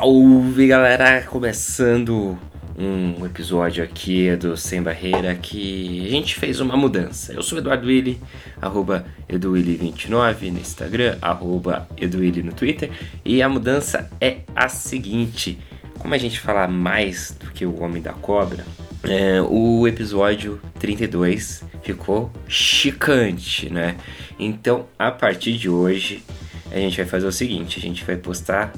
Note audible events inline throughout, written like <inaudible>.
Salve galera! Começando um episódio aqui do Sem Barreira que a gente fez uma mudança. Eu sou Eduardo Willi, arroba EduWilli29 no Instagram, arroba EduWilli no Twitter. E a mudança é a seguinte: como a gente fala mais do que o Homem da Cobra, é, o episódio 32 ficou chicante, né? Então, a partir de hoje, a gente vai fazer o seguinte: a gente vai postar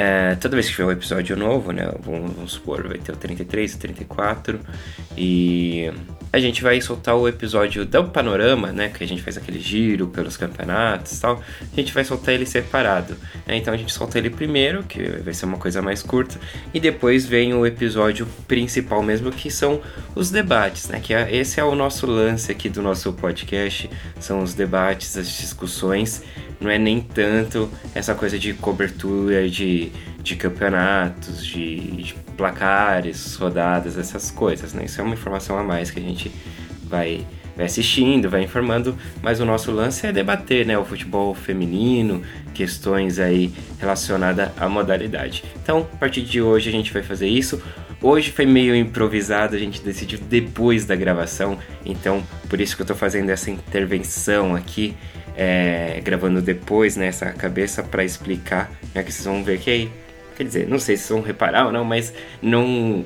é, toda vez que tiver um episódio novo, né? Vamos, vamos, supor, vai ter o 33, o 34 e a gente vai soltar o episódio do panorama, né? Que a gente faz aquele giro pelos campeonatos e tal. A gente vai soltar ele separado. Né? Então a gente solta ele primeiro, que vai ser uma coisa mais curta, e depois vem o episódio principal mesmo, que são os debates, né? Que é, esse é o nosso lance aqui do nosso podcast, são os debates, as discussões não é nem tanto essa coisa de cobertura de, de campeonatos, de, de placares, rodadas, essas coisas, né? Isso é uma informação a mais que a gente vai, vai assistindo, vai informando, mas o nosso lance é debater, né? O futebol feminino, questões aí relacionadas à modalidade. Então, a partir de hoje a gente vai fazer isso. Hoje foi meio improvisado, a gente decidiu depois da gravação, então por isso que eu tô fazendo essa intervenção aqui é, gravando depois nessa né, cabeça para explicar, né, que vocês vão ver que quer dizer, não sei se vocês vão reparar ou não, mas não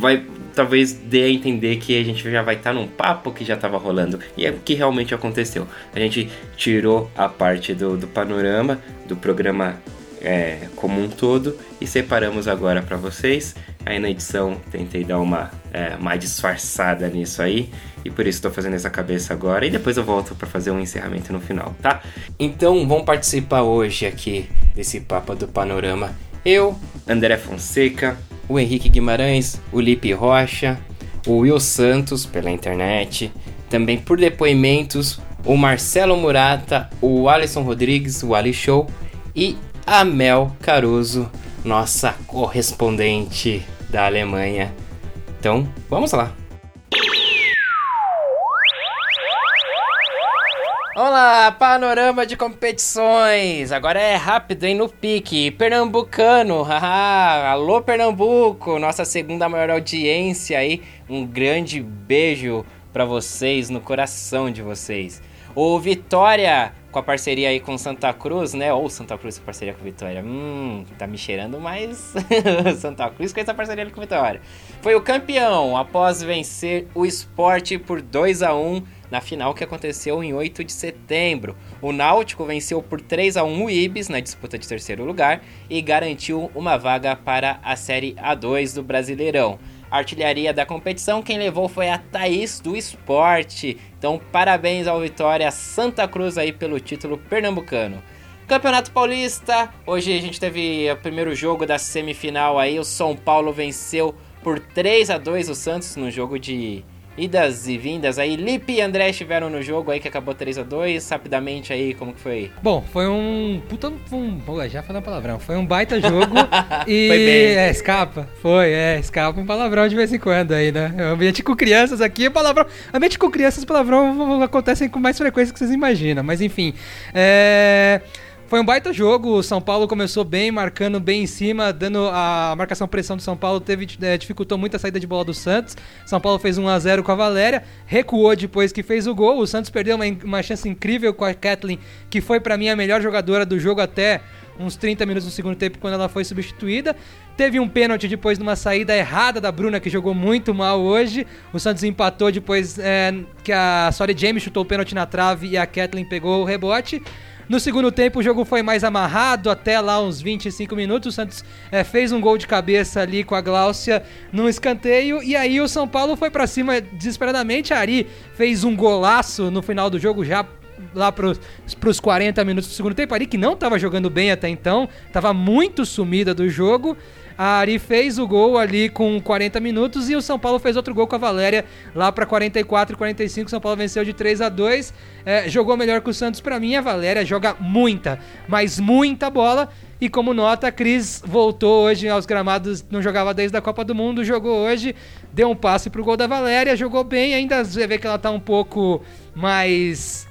vai talvez dê a entender que a gente já vai estar tá num papo que já estava rolando e é o que realmente aconteceu. A gente tirou a parte do, do panorama do programa é, como um todo e separamos agora para vocês. Aí na edição tentei dar uma é, mais disfarçada nisso aí. E por isso estou fazendo essa cabeça agora. E depois eu volto para fazer um encerramento no final, tá? Então vão participar hoje aqui desse papo do panorama. Eu, André Fonseca, o Henrique Guimarães, o Lipe Rocha, o Will Santos pela internet, também por depoimentos o Marcelo Murata, o Alisson Rodrigues, o Ali Show. E a Mel Caruso, nossa correspondente da Alemanha. Então, vamos lá. Olá, panorama de competições. Agora é rápido, hein, no pique. Pernambucano, haha. Alô, Pernambuco, nossa segunda maior audiência aí. Um grande beijo para vocês no coração de vocês. O Vitória, com a parceria aí com Santa Cruz, né? Ou Santa Cruz com parceria com Vitória. Hum, tá me cheirando mais <laughs> Santa Cruz com essa parceria com Vitória. Foi o campeão após vencer o esporte por 2 a 1 na final que aconteceu em 8 de setembro. O Náutico venceu por 3 a 1 o Ibis na disputa de terceiro lugar e garantiu uma vaga para a Série A2 do Brasileirão. Artilharia da competição, quem levou foi a Thaís do Esporte. Então, parabéns ao Vitória Santa Cruz aí pelo título pernambucano. Campeonato Paulista, hoje a gente teve o primeiro jogo da semifinal aí, o São Paulo venceu por 3 a 2 o Santos no jogo de idas e vindas aí. Lipe e André estiveram no jogo aí que acabou 3 a 2 Rapidamente aí, como que foi? Bom, foi um puta. Um, pô, já falei palavrão. Foi um baita jogo. <laughs> e. Foi bem. É, escapa. Foi, é, escapa um palavrão de vez em quando aí, né? O ambiente com crianças aqui, palavrão. Ambiente com crianças, palavrão acontecem com mais frequência que vocês imaginam. Mas enfim. É. Foi um baita jogo, o São Paulo começou bem, marcando bem em cima, dando a marcação pressão do São Paulo, teve é, dificultou muito a saída de bola do Santos. São Paulo fez 1 a 0 com a Valéria, recuou depois que fez o gol. O Santos perdeu uma, uma chance incrível com a Kathleen, que foi para mim a melhor jogadora do jogo até uns 30 minutos no segundo tempo quando ela foi substituída. Teve um pênalti depois de uma saída errada da Bruna, que jogou muito mal hoje. O Santos empatou depois é, que a Sorry James chutou o pênalti na trave e a Kathleen pegou o rebote. No segundo tempo, o jogo foi mais amarrado, até lá uns 25 minutos. O Santos é, fez um gol de cabeça ali com a Gláucia num escanteio. E aí o São Paulo foi para cima desesperadamente. A Ari fez um golaço no final do jogo, já lá pros, pros 40 minutos do segundo tempo. A Ari que não estava jogando bem até então, estava muito sumida do jogo. A Ari fez o gol ali com 40 minutos e o São Paulo fez outro gol com a Valéria lá para 44 e 45. O São Paulo venceu de 3 a 2 é, Jogou melhor que o Santos para mim. A Valéria joga muita, mas muita bola. E como nota, a Cris voltou hoje aos gramados, não jogava desde a Copa do Mundo, jogou hoje, deu um passe pro gol da Valéria, jogou bem, ainda vê que ela tá um pouco mais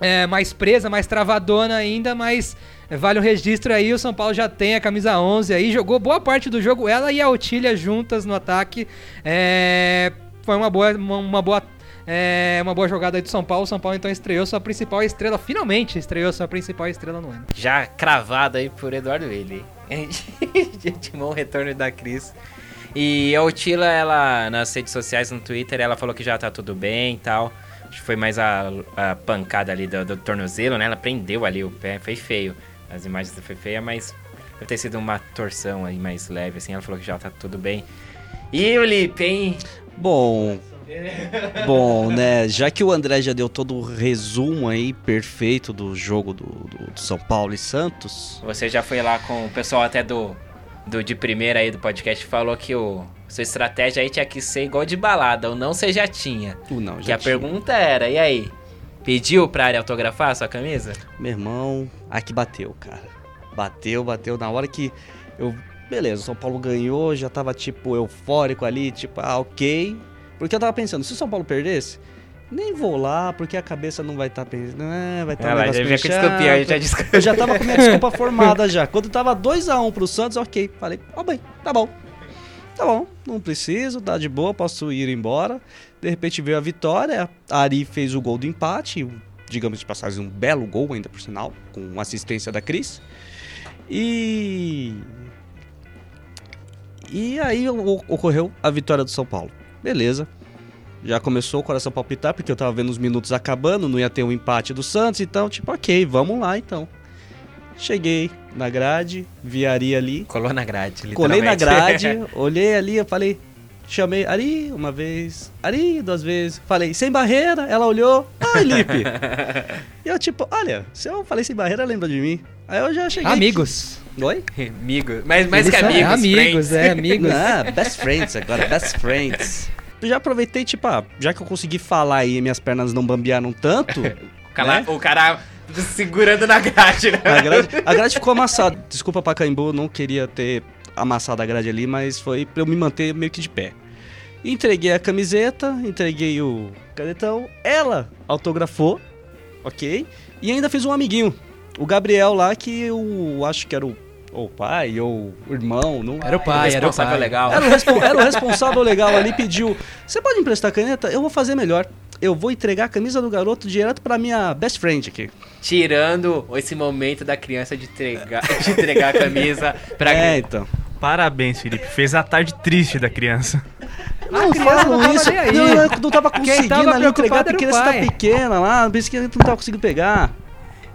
é, mais presa, mais travadona ainda, mas vale o registro aí, o São Paulo já tem a camisa 11 aí, jogou boa parte do jogo, ela e a Otília juntas no ataque, é, foi uma boa, uma, uma boa é uma boa jogada aí do São Paulo. O São Paulo então estreou sua principal estrela, finalmente estreou sua principal estrela no ano. Já cravada aí por Eduardo Willi. <laughs> Intimou o retorno da Cris. E a Otila, ela, nas redes sociais, no Twitter, ela falou que já tá tudo bem e tal. Acho que foi mais a, a pancada ali do, do, tornozelo, né? Ela prendeu ali o pé, foi feio. As imagens foi feia, mas deve ter sido uma torção aí mais leve, assim. Ela falou que já tá tudo bem. E o hein? Bom, Bom, né, já que o André já deu todo o resumo aí perfeito do jogo do, do, do, São Paulo e Santos. Você já foi lá com o pessoal até do, do de primeira aí do podcast falou que o sua estratégia aí tinha que ser igual de balada, ou não você já tinha. O não, já Que a tinha. pergunta era, e aí? Pediu pra área autografar a sua camisa? Meu irmão, aqui bateu, cara. Bateu, bateu na hora que eu. Beleza, o São Paulo ganhou, já tava tipo eufórico ali, tipo, ah, ok. Porque eu tava pensando, se o São Paulo perdesse, nem vou lá, porque a cabeça não vai estar tá pensando, ah, vai estar tá ah, um já, já, já desculpa. Eu já tava com minha desculpa <laughs> formada já. Quando tava 2x1 um pro Santos, ok. Falei, ó oh, bem, tá bom. Tá bom, não preciso, tá de boa, posso ir embora. De repente veio a vitória, a Ari fez o gol do empate, digamos de passagem, um belo gol ainda por sinal, com assistência da Cris. E. E aí ocorreu a vitória do São Paulo. Beleza. Já começou o coração palpitar, porque eu tava vendo os minutos acabando, não ia ter um empate do Santos, então, tipo, ok, vamos lá então. Cheguei na grade, vi a Ari ali. Colou na grade, Colei na grade, <laughs> olhei ali, eu falei, chamei Ari uma vez, Ari duas vezes, falei, sem barreira, ela olhou, ai, Lipe. <laughs> e eu, tipo, olha, se eu falei sem barreira, lembra de mim. Aí eu já cheguei. Amigos. Aqui. Oi? Amigos. Mais, mais que amigos. É, amigos, é, amigos. Ah, best friends agora, best friends. Já aproveitei, tipo, ah, já que eu consegui falar e minhas pernas não bambearam tanto. <laughs> o, cara, né? o cara segurando na grade, né? A grade, a grade ficou amassada. Desculpa, Pacaembu, não queria ter amassado a grade ali, mas foi pra eu me manter meio que de pé. Entreguei a camiseta, entreguei o canetão. Ela autografou, ok? E ainda fez um amiguinho. O Gabriel lá, que eu acho que era o ou pai, ou irmão. Não... Era o pai, era o pai. legal. Era o, respon... <laughs> era o responsável legal ali, pediu: Você pode emprestar a caneta? Eu vou fazer melhor. Eu vou entregar a camisa do garoto direto pra minha best friend aqui. Tirando esse momento da criança de entregar, <laughs> de entregar a camisa pra É, então. Parabéns, Felipe. Fez a tarde triste da criança. Não falam isso. Não, eu não tava conseguindo tava ali entregar, porque a criança tá pequena lá. Pensei que não tava conseguindo pegar.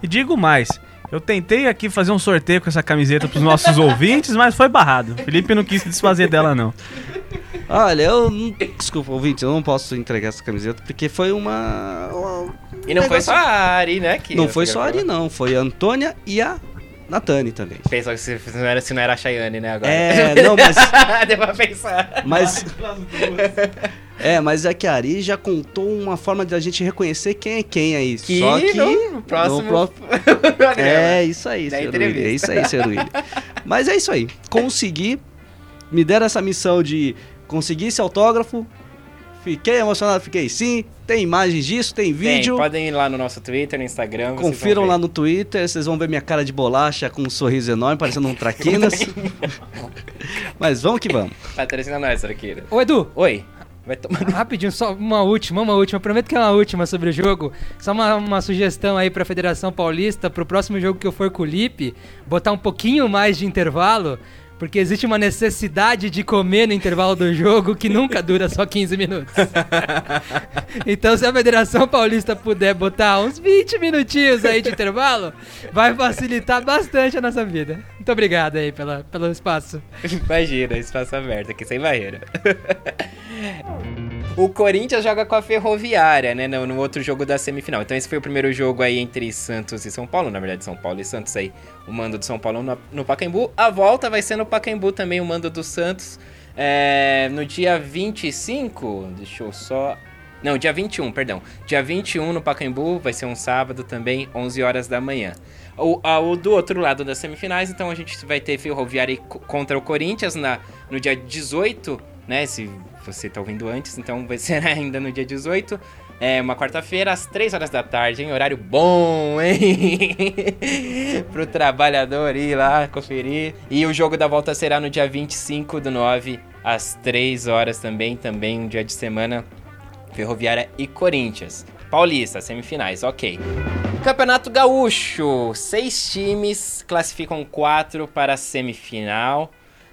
E digo mais, eu tentei aqui fazer um sorteio com essa camiseta pros nossos <laughs> ouvintes, mas foi barrado. O Felipe não quis desfazer dela, não. Olha, eu. Desculpa, ouvinte, eu não posso entregar essa camiseta porque foi uma. uma e não foi só a Ari, né? Que não foi só a Ari, não. Foi a Antônia e a Natane também. Pensou que se não era, se não era a Chayane, né? Agora. É, não, mas. <laughs> Deu pra pensar. Mas. É, mas é que a Ari já contou uma forma de a gente reconhecer quem é quem aí. Que Só que. No próximo. No pro... é isso aí, Willi. É isso aí, Willi. Mas é isso aí. Consegui. Me deram essa missão de conseguir esse autógrafo. Fiquei emocionado, fiquei sim. Tem imagens disso, tem vídeo. Tem, podem ir lá no nosso Twitter, no Instagram. Confiram lá no Twitter, vocês vão ver minha cara de bolacha com um sorriso enorme, parecendo um traquinas. <laughs> Mas vamos que vamos. Patrocina nós, Traquina. Ô, Edu. Oi. Vai tomar... Rapidinho, só uma última, uma última. Prometo que é uma última sobre o jogo. Só uma, uma sugestão aí pra Federação Paulista, pro próximo jogo que eu for com o Lipe, botar um pouquinho mais de intervalo porque existe uma necessidade de comer no intervalo do jogo que nunca dura só 15 minutos. <laughs> então, se a Federação Paulista puder botar uns 20 minutinhos aí de intervalo, vai facilitar bastante a nossa vida. Muito obrigado aí pela, pelo espaço. Imagina, espaço aberto aqui sem barreira. <laughs> O Corinthians joga com a Ferroviária, né? No, no, outro jogo da semifinal. Então esse foi o primeiro jogo aí entre Santos e São Paulo. Na verdade, São Paulo e Santos aí. O mando do São Paulo no, no Pacaembu. A volta vai ser no Pacaembu também, o mando do Santos. É, no dia 25, deixa eu só... Não, dia 21, perdão. Dia 21 no Pacaembu, vai ser um sábado também, 11 horas da manhã. O, a, o do outro lado das semifinais, então a gente vai ter Ferroviária contra o Corinthians na, no dia 18, né? Se você tá ouvindo antes, então vai ser <laughs> ainda no dia 18. É uma quarta-feira, às 3 horas da tarde, hein? Horário bom, hein? <laughs> Pro trabalhador ir lá conferir. E o jogo da volta será no dia 25 do 9, às 3 horas também. Também um dia de semana. Ferroviária e Corinthians. Paulista, semifinais, ok. Campeonato Gaúcho, seis times classificam quatro para a semifinal.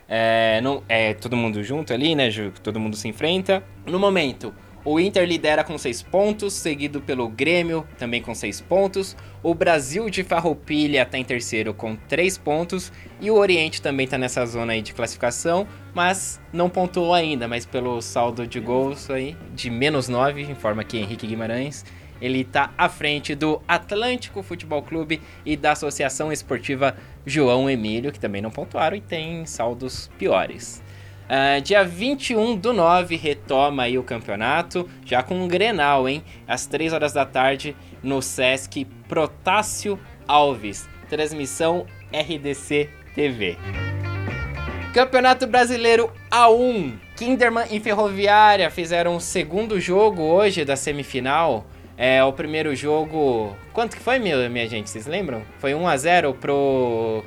É, não, é todo mundo junto ali, né? Todo mundo se enfrenta. No momento, o Inter lidera com 6 pontos, seguido pelo Grêmio, também com 6 pontos. O Brasil de Farroupilha está em terceiro com 3 pontos. E o Oriente também está nessa zona aí de classificação, mas não pontuou ainda. Mas pelo saldo de gols aí, de menos 9, informa aqui Henrique Guimarães. Ele está à frente do Atlântico Futebol Clube e da Associação Esportiva João Emílio, que também não pontuaram e tem saldos piores. Uh, dia 21 do 9 retoma aí o campeonato, já com um Grenal, hein? Às 3 horas da tarde no Sesc Protássio Alves. Transmissão RDC TV. Campeonato Brasileiro A1. Kinderman e Ferroviária fizeram o segundo jogo hoje da semifinal. É o primeiro jogo. Quanto que foi, minha gente? Vocês lembram? Foi 1 a 0 pro.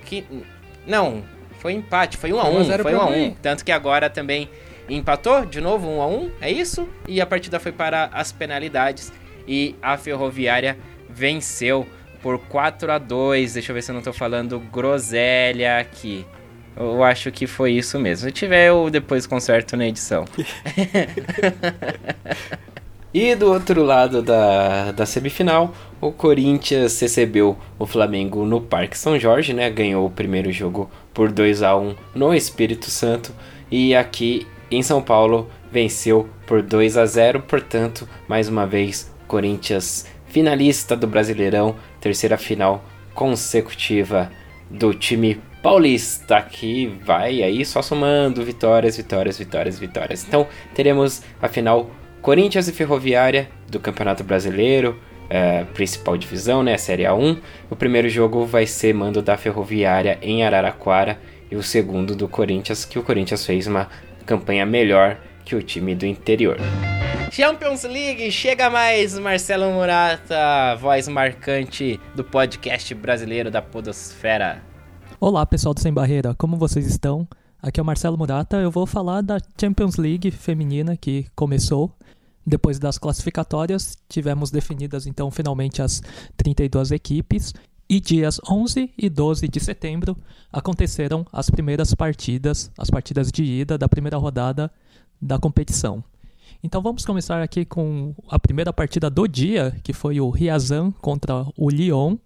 Não, foi empate, foi 1 a 1 foi 1 a 1 Tanto que agora também empatou de novo 1 a 1 é isso? E a partida foi para as penalidades e a Ferroviária venceu por 4 a 2 Deixa eu ver se eu não estou falando groselha aqui. Eu acho que foi isso mesmo. Se tiver, eu depois conserto na edição. <laughs> <laughs> E do outro lado da, da semifinal, o Corinthians recebeu o Flamengo no Parque São Jorge, né? Ganhou o primeiro jogo por 2 a 1 no Espírito Santo e aqui em São Paulo venceu por 2 a 0, portanto, mais uma vez Corinthians finalista do Brasileirão, terceira final consecutiva do time paulista que vai aí só somando vitórias, vitórias, vitórias, vitórias. Então, teremos a final Corinthians e Ferroviária do Campeonato Brasileiro, é, principal divisão, né, Série A1. O primeiro jogo vai ser mando da Ferroviária em Araraquara e o segundo do Corinthians, que o Corinthians fez uma campanha melhor que o time do interior. Champions League, chega mais Marcelo Murata, voz marcante do podcast brasileiro da Podosfera. Olá, pessoal do Sem Barreira, como vocês estão? Aqui é o Marcelo Murata, eu vou falar da Champions League feminina que começou depois das classificatórias, tivemos definidas então finalmente as 32 equipes e dias 11 e 12 de setembro aconteceram as primeiras partidas, as partidas de ida da primeira rodada da competição. Então vamos começar aqui com a primeira partida do dia, que foi o Ryazan contra o Lyon.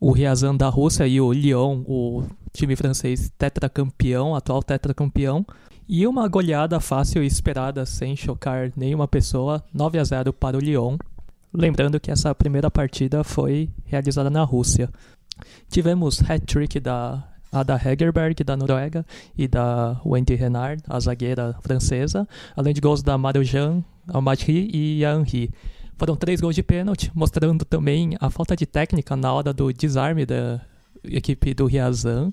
O Ryazan da Rússia e o Lyon, o time francês tetracampeão, atual tetracampeão. E uma goleada fácil e esperada sem chocar nenhuma pessoa, 9 a 0 para o Lyon. Lembrando que essa primeira partida foi realizada na Rússia. Tivemos hat-trick da Ada Hegerberg, da Noruega, e da Wendy Renard, a zagueira francesa, além de gols da Marujan, Amadri e Henry. Foram três gols de pênalti, mostrando também a falta de técnica na hora do desarme da equipe do Ryazan.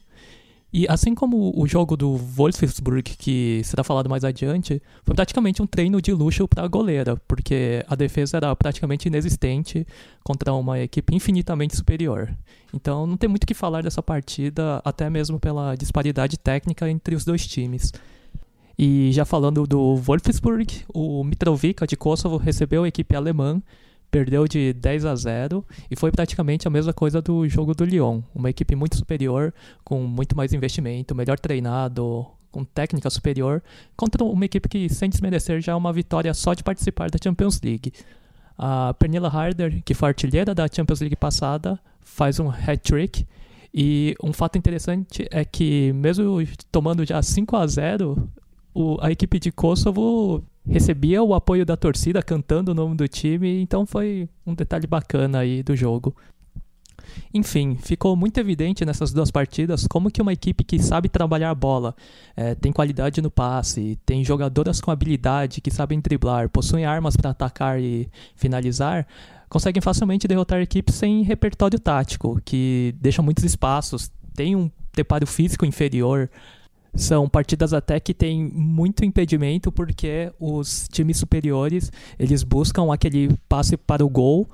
E assim como o jogo do Wolfsburg, que será falado mais adiante, foi praticamente um treino de luxo para a goleira, porque a defesa era praticamente inexistente contra uma equipe infinitamente superior. Então não tem muito o que falar dessa partida, até mesmo pela disparidade técnica entre os dois times. E já falando do Wolfsburg, o Mitrovica de Kosovo recebeu a equipe alemã perdeu de 10 a 0 e foi praticamente a mesma coisa do jogo do Lyon. Uma equipe muito superior, com muito mais investimento, melhor treinado, com técnica superior, contra uma equipe que, sem desmerecer, já é uma vitória só de participar da Champions League. A Pernilla Harder, que foi artilheira da Champions League passada, faz um hat-trick. E um fato interessante é que, mesmo tomando já 5 a 0 o, a equipe de Kosovo recebia o apoio da torcida cantando o nome do time, então foi um detalhe bacana aí do jogo. Enfim, ficou muito evidente nessas duas partidas como que uma equipe que sabe trabalhar a bola, é, tem qualidade no passe, tem jogadoras com habilidade que sabem driblar, possuem armas para atacar e finalizar, conseguem facilmente derrotar equipes sem repertório tático, que deixam muitos espaços, tem um preparo físico inferior, São partidas até que tem muito impedimento porque os times superiores, eles buscam aquele passe para o gol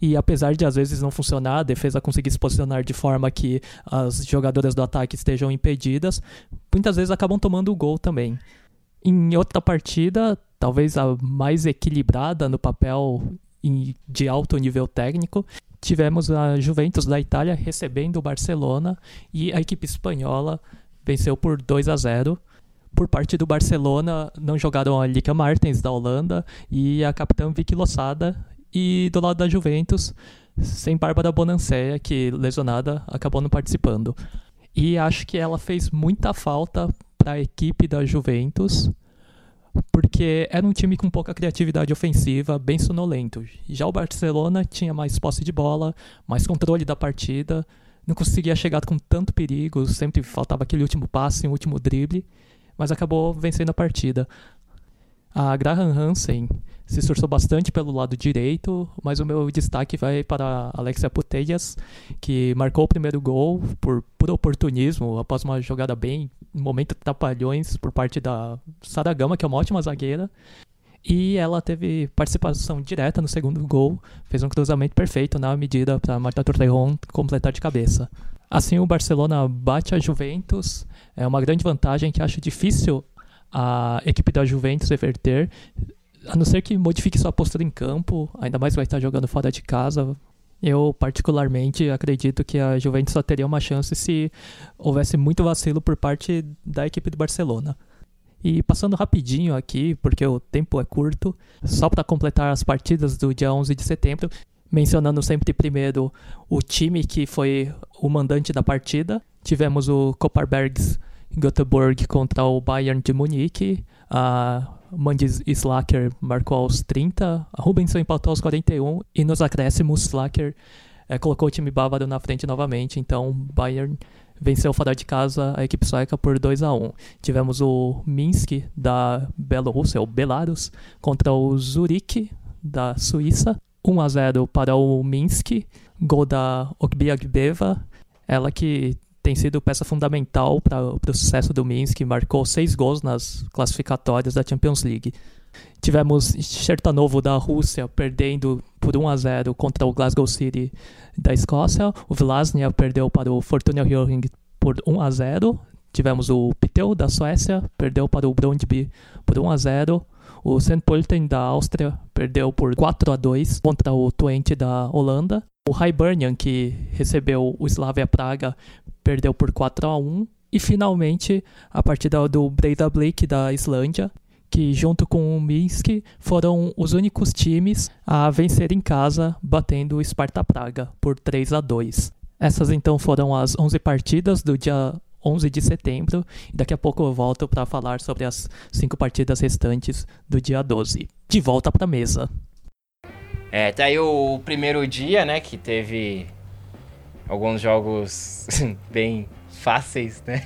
e apesar de às vezes não funcionar, a defesa conseguir se posicionar de forma que as jogadoras do ataque estejam impedidas, muitas vezes acabam tomando o gol também. Em outra partida, talvez a mais equilibrada no papel de alto nível técnico, tivemos a Juventus da Itália recebendo o Barcelona e a equipe espanhola venceu por 2 a 0. Por parte do Barcelona, não jogaram a Lica Martens da Holanda e a capitã Vicky Lossada. E do lado da Juventus, sem Bárbara Bonancea, que lesionada acabou não participando. E acho que ela fez muita falta para a equipe da Juventus, porque era um time com pouca criatividade ofensiva, bem sonolento. Já o Barcelona tinha mais posse de bola, mais controle da partida, não conseguia chegar com tanto perigo, sempre faltava aquele último passe, um último drible, mas acabou vencendo a partida. A Graham Hansen se esforçou bastante pelo lado direito, mas o meu destaque vai para Alexia Putellas, que marcou o primeiro gol por puro oportunismo, após uma jogada bem, um momento trapalhões por parte da Sara Gama, que é uma ótima zagueira. E ela teve participação direta no segundo gol, fez um cruzamento perfeito na medida para Marta Torrejon completar de cabeça. Assim, o Barcelona bate a Juventus, é uma grande vantagem que acho difícil a equipe da Juventus reverter, a não ser que modifique sua postura em campo, ainda mais vai estar jogando fora de casa. Eu, particularmente, acredito que a Juventus só teria uma chance se houvesse muito vacilo por parte da equipe do Barcelona. E passando rapidinho aqui, porque o tempo é curto, só para completar as partidas do dia 11 de setembro, mencionando sempre primeiro o time que foi o mandante da partida. Tivemos o Kopparbergs Göteborg contra o Bayern de Munique. A Mandis Slacker marcou aos 30, a Rubenson empatou aos 41 e nos acréscimos Slacker é, colocou o time bávaro na frente novamente, então Bayern venceu fora de casa a equipe sueca por 2 a 1 Tivemos o Minsk da Bielorrússia, o Belarus, contra o Zurich da Suíça, 1 a 0 para o Minsk, gol da Okbiagbeva, ela que tem sido peça fundamental para o sucesso do Minsk, marcou seis gols nas classificatórias da Champions League. Tivemos Chertanovo da Rússia perdendo por 1 a 0 contra o Glasgow City da Escócia. O Vlasnia perdeu para o Fortuna Hjørring por 1 a 0. Tivemos o Piteu da Suécia, perdeu para o Brondby por 1 a 0. O St. Pölten da Áustria perdeu por 4 a 2 contra o Twente da Holanda. O Hibernian, que recebeu o Slavia Praga, perdeu por 4 a 1 e finalmente a partida do Breiðablik da Islândia, que junto com o Minsk foram os únicos times a vencer em casa, batendo o Sparta Praga por 3 a 2. Essas então foram as 11 partidas do dia 11 de setembro daqui a pouco eu volto para falar sobre as cinco partidas restantes do dia 12. De volta para a mesa. É, tá aí o primeiro dia, né, que teve alguns jogos <laughs> bem fáceis, né?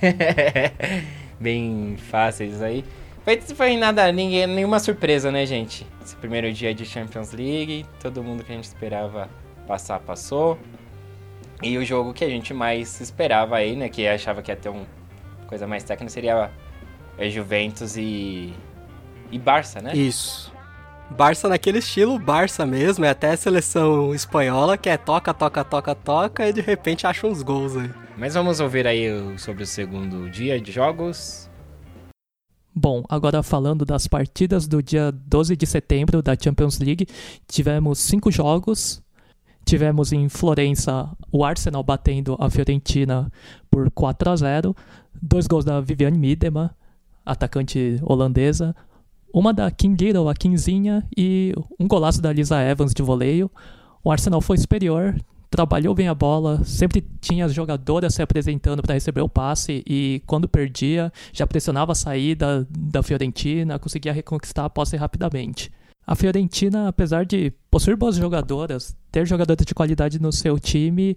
<laughs> bem fáceis aí. Foi, foi nada, ninguém, nenhuma surpresa, né, gente? Esse primeiro dia de Champions League, todo mundo que a gente esperava passar, passou. E o jogo que a gente mais esperava aí, né, que achava que ia ter uma coisa mais técnica, seria Juventus e, e Barça, né? Isso. Barça naquele estilo Barça mesmo, é até a seleção espanhola que é toca, toca, toca, toca e de repente acha uns gols aí. Mas vamos ouvir aí sobre o segundo dia de jogos. Bom, agora falando das partidas do dia 12 de setembro da Champions League, tivemos cinco jogos. Tivemos em Florença o Arsenal batendo a Fiorentina por 4 a 0, dois gols da Viviane Miedema, atacante holandesa, uma da King Little, a Kingzinha, e um golaço da Lisa Evans de voleio. O Arsenal foi superior, trabalhou bem a bola, sempre tinha as jogadoras se apresentando para receber o passe e quando perdia já pressionava a saída da Fiorentina, conseguia reconquistar a posse rapidamente. A Fiorentina, apesar de possuir boas jogadoras, ter jogadoras de qualidade no seu time,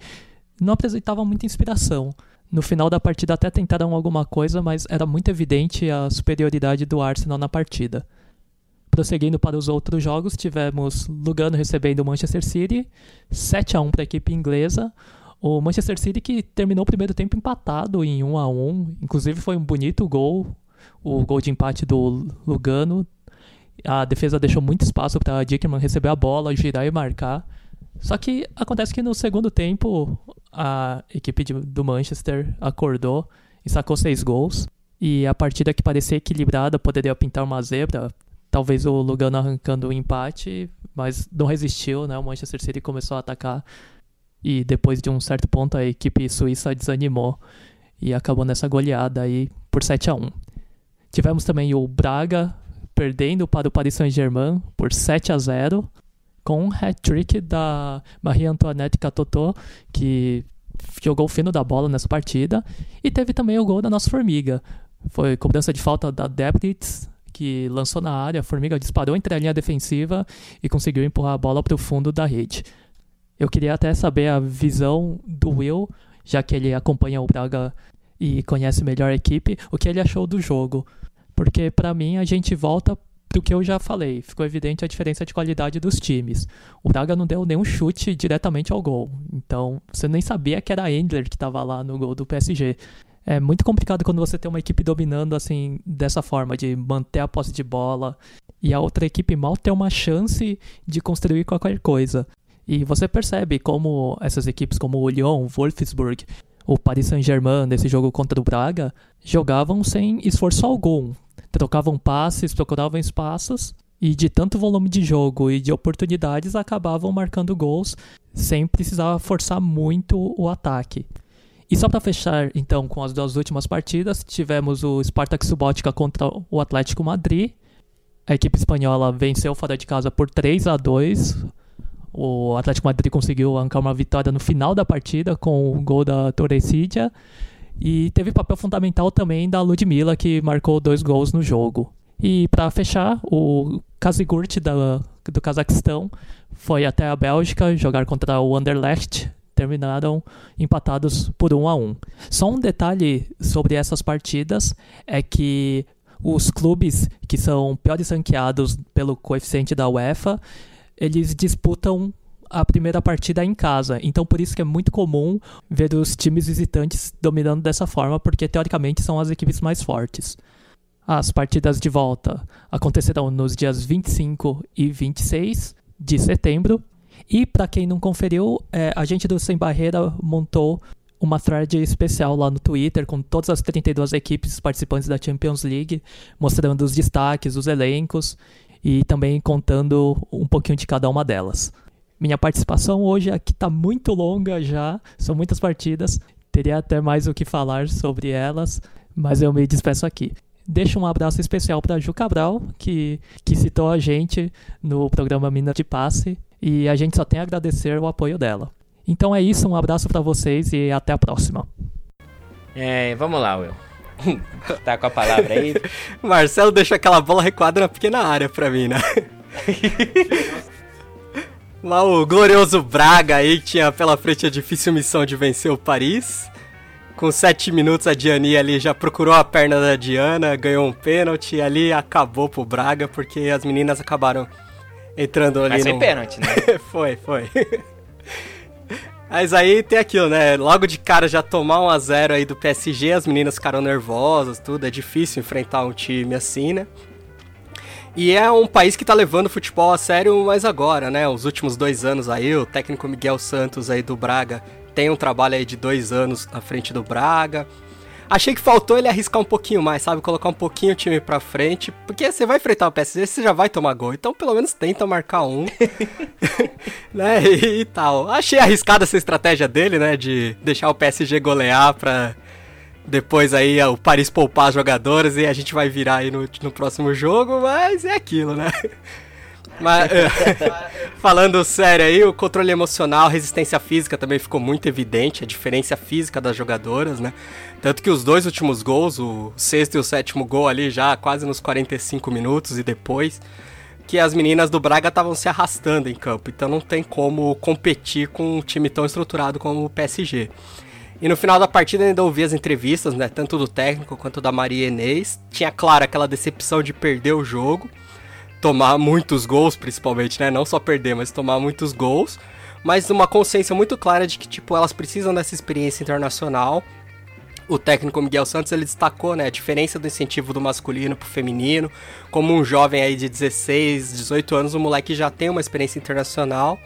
não apresentava muita inspiração. No final da partida até tentaram alguma coisa, mas era muito evidente a superioridade do Arsenal na partida. Prosseguindo para os outros jogos, tivemos Lugano recebendo o Manchester City, 7 a 1 para a equipe inglesa. O Manchester City que terminou o primeiro tempo empatado em 1 a 1 inclusive foi um bonito gol, o gol de empate do Lugano. A defesa deixou muito espaço para Dickerman receber a bola, girar e marcar. Só que acontece que no segundo tempo a equipe de, do Manchester acordou e sacou seis gols. E a partida que parecia equilibrada poderia pintar uma zebra. Talvez o Lugano arrancando o empate, mas não resistiu, né? O Manchester City começou a atacar e depois de um certo ponto a equipe suíça desanimou e acabou nessa goleada aí por 7 a 1. Tivemos também o Braga perdendo para o Paris Saint-Germain por 7 a 0 com um hat-trick da Marie-Antoinette Catotô, que jogou o fino da bola nessa partida, e teve também o gol da nossa Formiga. Foi cobrança de falta da Debritz, que lançou na área, a Formiga disparou entre a linha defensiva e conseguiu empurrar a bola para o fundo da rede. Eu queria até saber a visão do Will, já que ele acompanha o Braga e conhece melhor a equipe, o que ele achou do jogo. Porque para mim a gente volta pro que eu já falei, ficou evidente a diferença de qualidade dos times. O Braga não deu nenhum chute diretamente ao gol, então você nem sabia que era Endler que estava lá no gol do PSG. É muito complicado quando você tem uma equipe dominando assim dessa forma, de manter a posse de bola e a outra equipe mal ter uma chance de construir qualquer coisa. E você percebe como essas equipes como o Lyon, o Wolfsburg, o Paris Saint-Germain nesse jogo contra o Braga jogavam sem esforço algum. Trocavam passes, procuravam espaços e de tanto volume de jogo e de oportunidades acabavam marcando gols sem precisar forçar muito o ataque. E só para fechar então com as duas últimas partidas, tivemos o Spartak Subotica contra o Atlético Madrid. A equipe espanhola venceu fora de casa por 3 a 2 o Atlético Madrid conseguiu arrancar uma vitória no final da partida com o gol da Torrecida. E teve papel fundamental também da Ludmilla, que marcou dois gols no jogo. E para fechar, o Kazigurt da, do Cazaquistão foi até a Bélgica jogar contra o Anderlecht. Terminaram empatados por 1 a 1. Só um detalhe sobre essas partidas é que os clubes que são piores ranqueados pelo coeficiente da UEFA eles disputam a primeira partida em casa. Então por isso que é muito comum ver os times visitantes dominando dessa forma, porque teoricamente são as equipes mais fortes. As partidas de volta acontecerão nos dias 25 e 26 de setembro. E para quem não conferiu, é, a gente do Sem Barreira montou uma thread especial lá no Twitter com todas as 32 equipes participantes da Champions League, mostrando os destaques, os elencos e também contando um pouquinho de cada uma delas. Minha participação hoje aqui está muito longa já, são muitas partidas, teria até mais o que falar sobre elas, mas eu me despeço aqui. Deixo um abraço especial para Ju Cabral, que, que citou a gente no programa Mina de Passe, e a gente só tem a agradecer o apoio dela. Então é isso, um abraço para vocês e até a próxima. É, vamos lá, Will. <laughs> tá com a palavra aí. <laughs> Marcelo deixou aquela bola recuada na pequena área pra mim, né? <laughs> Lá o glorioso Braga aí tinha pela frente a difícil missão de vencer o Paris. Com 7 minutos a Diani ali já procurou a perna da Diana, ganhou um pênalti e ali acabou pro Braga porque as meninas acabaram entrando ali Mas no... foi pênalti, né? <laughs> foi, foi. Mas aí tem aquilo, né? Logo de cara já tomar um a 0 aí do PSG, as meninas ficaram nervosas, tudo. É difícil enfrentar um time assim, né? E é um país que tá levando o futebol a sério mais agora, né? Os últimos dois anos aí, o técnico Miguel Santos aí do Braga tem um trabalho aí de dois anos na frente do Braga. Achei que faltou ele arriscar um pouquinho mais, sabe? Colocar um pouquinho o time pra frente. Porque você vai enfrentar o PSG, você já vai tomar gol. Então, pelo menos tenta marcar um. <laughs> <laughs> né? E, e, tal. Achei arriscada essa estratégia dele, né? De deixar o PSG golear pra depois aí o Paris poupar as jogadoras e a gente vai virar aí no, no próximo jogo. Mas é aquilo, né? <laughs> Mas, falando sério aí, o controle emocional, resistência física também ficou muito evidente, a diferença física das jogadoras, né? Tanto que os dois últimos gols, o sexto e o sétimo gol ali já quase nos 45 minutos e depois, que as meninas do Braga estavam se arrastando em campo. Então não tem como competir com um time tão estruturado como o PSG. E no final da partida ainda ouvi as entrevistas, né, tanto do técnico quanto da Maria Inês. Tinha claro aquela decepção de perder o jogo, tomar muitos gols principalmente, né, não só perder, mas tomar muitos gols. mas uma consciência muito clara de que, tipo, elas precisam dessa experiência internacional. O técnico Miguel Santos, ele destacou, né, a diferença do incentivo do masculino pro feminino. Como um jovem aí de 16, 18 anos, o moleque já tem uma experiência internacional.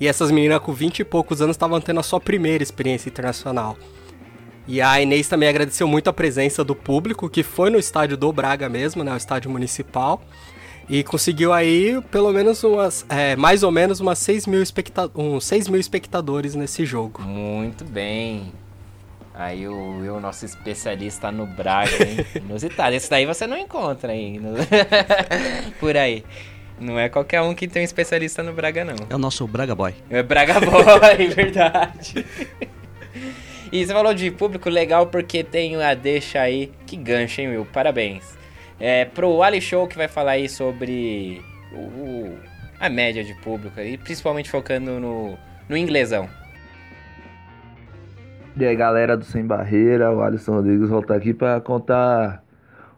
E essas meninas com 20 e poucos anos estavam tendo a sua primeira experiência internacional. E a Inês também agradeceu muito a presença do público, que foi no estádio do Braga mesmo, né, o estádio municipal. E conseguiu aí pelo menos umas. É, mais ou menos umas 6 mil, especta uns 6 mil espectadores nesse jogo. Muito bem. Aí o, o nosso especialista no Braga, hein? <laughs> Inusitado. Esse daí você não encontra aí. <laughs> No... Por aí. Não é qualquer um que tem um especialista no Braga, não. É o nosso Braga Boy. É Braga Boy, <laughs> verdade. E você falou de público legal porque tem a deixa aí. Que gancho, hein, Will? Parabéns. É, pro Ali Show que vai falar aí sobre o, a média de público e principalmente focando no, no inglesão. E aí galera do Sem Barreira, o Alisson Rodrigues volta aqui para contar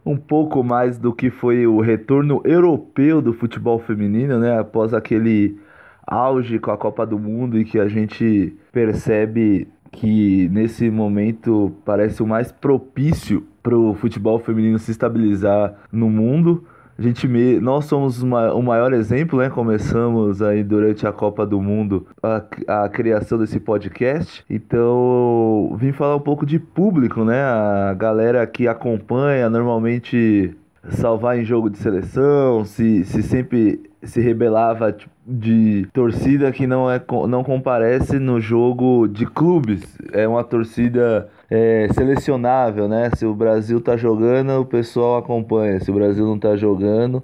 um pouco mais do que foi o retorno europeu do futebol feminino, né? Após aquele auge com a Copa do Mundo e que a gente percebe que nesse momento parece o mais propício para o futebol feminino se estabilizar no mundo. A gente me... Nós somos uma, o maior exemplo, né? Começamos aí durante a Copa do Mundo a, a criação desse podcast. Então, vim falar um pouco de público, né? A galera que acompanha normalmente salvar em jogo de seleção, se, se sempre se rebelava tipo, de torcida que não, é, não comparece no jogo de clubes. É uma torcida é, selecionável, né? Se o Brasil tá jogando, o pessoal acompanha. Se o Brasil não tá jogando,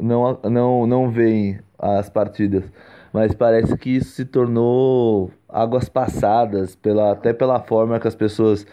não, não, não vem as partidas. Mas parece que isso se tornou águas passadas, pela, até pela forma que as pessoas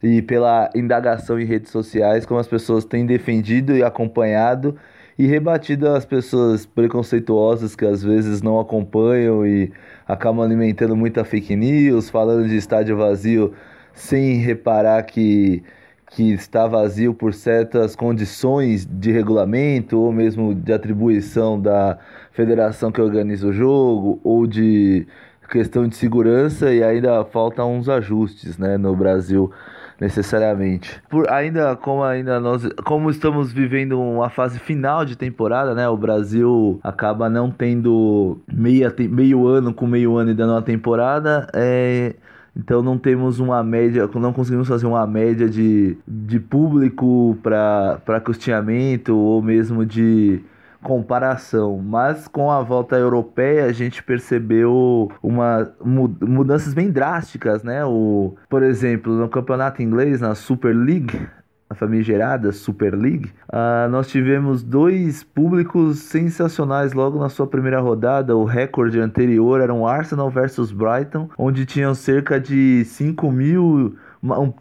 e pela indagação em redes sociais, como as pessoas têm defendido e acompanhado e rebatido as pessoas preconceituosas que às vezes não acompanham e acabam alimentando muita fake news, falando de estádio vazio sem reparar que, que está vazio por certas condições de regulamento ou mesmo de atribuição da federação que organiza o jogo ou de questão de segurança e ainda faltam uns ajustes né, no Brasil necessariamente. Por ainda como ainda nós como estamos vivendo uma fase final de temporada, né? O Brasil acaba não tendo meia, meio ano com meio ano e dando uma temporada, é então não temos uma média, não conseguimos fazer uma média de, de público para custeamento ou mesmo de comparação, mas com a volta europeia a gente percebeu uma mudanças bem drásticas, né? O, por exemplo, no campeonato inglês, na Super League, a famigerada Super League, uh, nós tivemos dois públicos sensacionais logo na sua primeira rodada. O recorde anterior era um Arsenal versus Brighton, onde tinham cerca de 5 mil,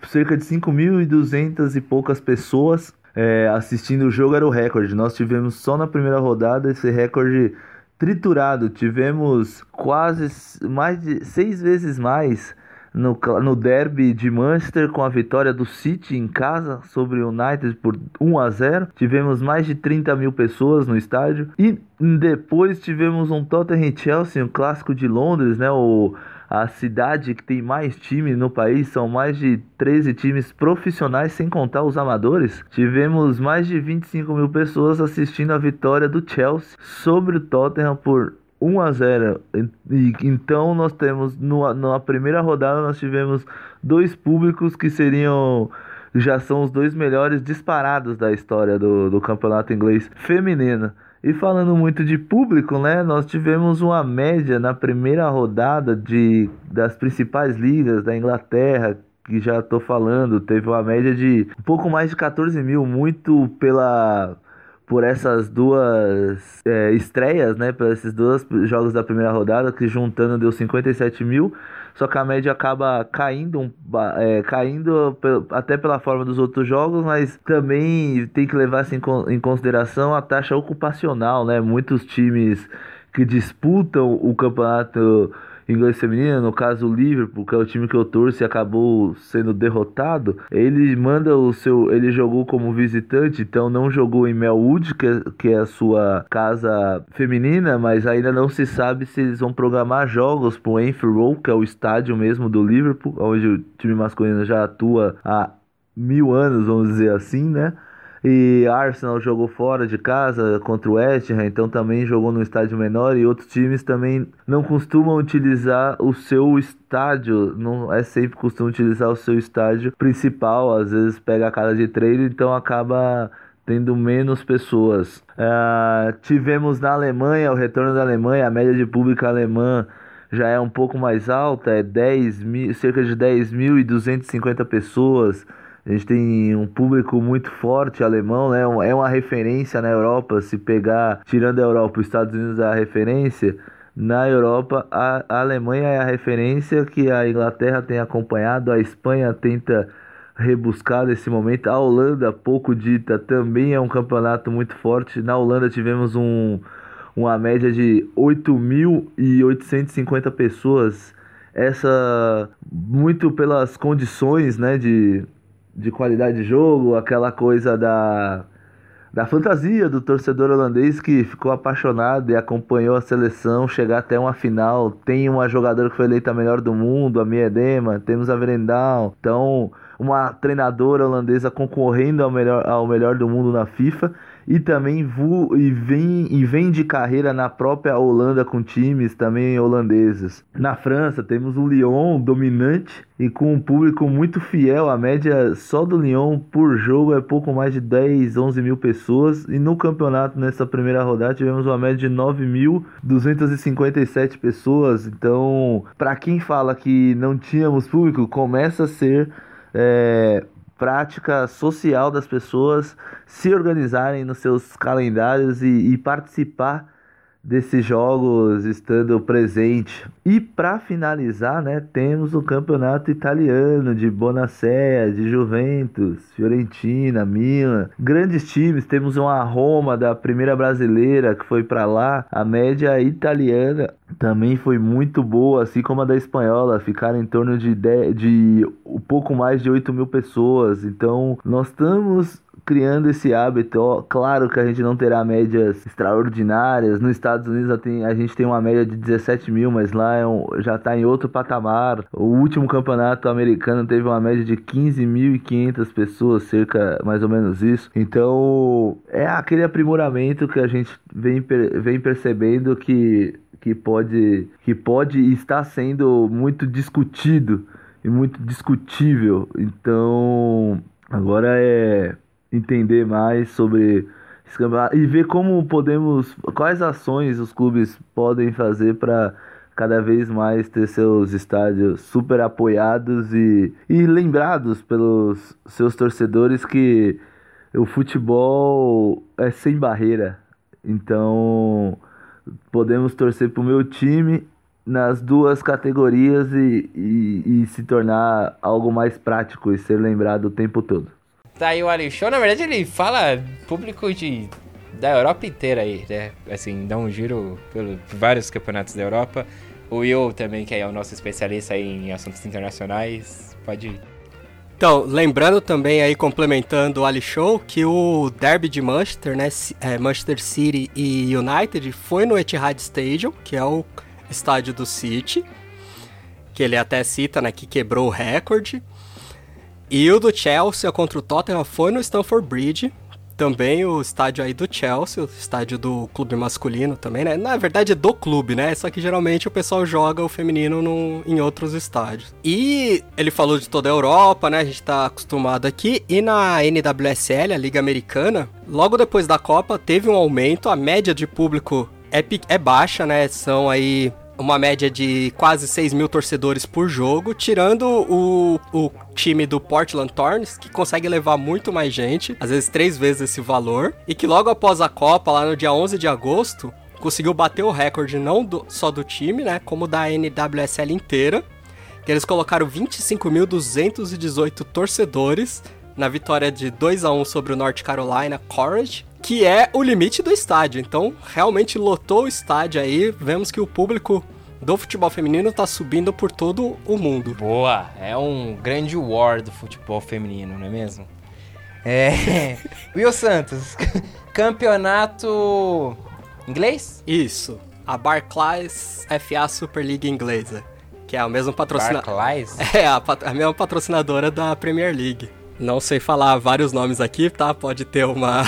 cerca de 5.200 e poucas pessoas é, assistindo o jogo. Era o recorde. Nós tivemos só na primeira rodada esse recorde triturado. Tivemos quase mais de seis vezes mais no, no derby de Manchester com a vitória do City em casa sobre o United por 1 a 0. Tivemos mais de 30 mil pessoas no estádio e depois tivemos um Tottenham Chelsea, um clássico de Londres, né? O a cidade que tem mais times no país, são mais de 13 times profissionais, sem contar os amadores. Tivemos mais de 25 mil pessoas assistindo a vitória do Chelsea sobre o Tottenham por 1 a 0. E, então nós temos no, na primeira rodada nós tivemos dois públicos que seriam já são os dois melhores disparados da história do, do campeonato inglês feminino. E falando muito de público, né, nós tivemos uma média na primeira rodada de, das principais ligas da Inglaterra, que já estou falando, teve uma média de um pouco mais de 14 mil, muito pela por essas duas é, estreias, né? Por esses dois jogos da primeira rodada, que juntando deu 57 mil. Só que a média acaba caindo, é, caindo até pela forma dos outros jogos, mas também tem que levar em consideração a taxa ocupacional, né? Muitos times que disputam o campeonato inglês feminina, no caso o Liverpool, que é o time que eu torço e acabou sendo derrotado, ele manda o seu, ele jogou como visitante, então não jogou em Melwood, que é, que é a sua casa feminina, mas ainda não se sabe se eles vão programar jogos pro Anfield Road, que é o estádio mesmo do Liverpool, onde o time masculino já atua há mil anos, vamos dizer assim, né? E Arsenal jogou fora de casa contra o West Ham, então também jogou no estádio menor. E outros times também não costumam utilizar o seu estádio, não é sempre costumam utilizar o seu estádio principal. Às vezes pega a cara de treino, então acaba tendo menos pessoas. Uh, tivemos na Alemanha, o retorno da Alemanha, a média de público alemã já é um pouco mais alta, é 10 mil, cerca de 10.250 pessoas. A gente tem um público muito forte alemão, né? É uma referência na Europa. Se pegar, tirando a Europa, os Estados Unidos é a referência. Na Europa, a, a Alemanha é a referência que a Inglaterra tem acompanhado, a Espanha tenta rebuscar nesse momento. A Holanda, pouco dita, também é um campeonato muito forte. Na Holanda tivemos um, uma média de 8.850 pessoas. Essa muito pelas condições, né, de de qualidade de jogo, aquela coisa da, da fantasia do torcedor holandês que ficou apaixonado e acompanhou a seleção chegar até uma final. Tem uma jogadora que foi eleita a melhor do mundo, a Miedema, temos a Verendal. Então, uma treinadora holandesa concorrendo ao melhor, ao melhor do mundo na FIFA e também e vem, e vem de carreira na própria Holanda com times também holandeses. Na França temos o Lyon dominante e com um público muito fiel. A média só do Lyon por jogo é pouco mais de 10, 11 mil pessoas. E no campeonato, nessa primeira rodada, tivemos uma média de 9.257 pessoas. Então, para quem fala que não tínhamos público, começa a ser. É, prática social das pessoas se organizarem nos seus calendários e, e participar desses jogos estando presente. E para finalizar, né, temos o campeonato italiano de Bonacea, de Juventus, Fiorentina, Milan, grandes times. Temos uma Roma da primeira brasileira que foi para lá. A média italiana também foi muito boa, assim como a da espanhola, ficaram em torno de, de, de um pouco mais de 8 mil pessoas. Então, nós estamos criando esse hábito. Claro que a gente não terá médias extraordinárias. Nos Estados Unidos a gente tem uma média de 17 mil, mas lá é um, já está em outro patamar. O último campeonato americano teve uma média de 15.500 pessoas, cerca mais ou menos isso. Então é aquele aprimoramento que a gente vem, vem percebendo que, que, pode, que pode estar sendo muito discutido e muito discutível. Então agora é entender mais sobre esse campeonato e ver como podemos, quais ações os clubes podem fazer para cada vez mais ter seus estádios super apoiados e, e lembrados pelos seus torcedores que o futebol é sem barreira. Então podemos torcer para o meu time nas duas categorias e, e, e se tornar algo mais prático e ser lembrado o tempo todo. Tá aí o Show, na verdade ele fala público de da Europa inteira aí, né? Assim, dá um giro por vários campeonatos da Europa. O Will também, que é o nosso especialista em assuntos internacionais, pode ir. Então, lembrando também aí, complementando o Ali Show, que o Derby de Manchester, né, é, Manchester City e United, foi no Etihad Stadium, que é o estádio do City, que ele até cita, né, que quebrou o recorde. E o do Chelsea contra o Tottenham foi no Stamford Bridge. Também o estádio aí do Chelsea, o estádio do clube masculino também, né? Na verdade é do clube, né? Só que geralmente o pessoal joga o feminino no, em outros estádios. E ele falou de toda a Europa, né? A gente tá acostumado aqui. E na NWSL, a Liga Americana, logo depois da Copa, teve um aumento. A média de público é, é baixa, né? São aí uma média de quase 6 mil torcedores por jogo, tirando o, o time do Portland Thorns, que consegue levar muito mais gente, às vezes três vezes esse valor, e que logo após a Copa, lá no dia 11 de agosto, conseguiu bater o recorde não do, só do time, né, como da NWSL inteira, que eles colocaram 25.218 torcedores na vitória de 2 a 1 sobre o North Carolina Courage, que é o limite do estádio. Então, realmente lotou o estádio aí. Vemos que o público do futebol feminino tá subindo por todo o mundo. Boa, é um grande war do futebol feminino, não é mesmo? É. <laughs> Will Santos, campeonato inglês? Isso, a Barclays FA Super League inglesa, que é a mesma patrocinadora. Barclays? <laughs> É, a, pat- a mesma patrocinadora da Premier League. Não sei falar vários nomes aqui, tá? Pode ter uma.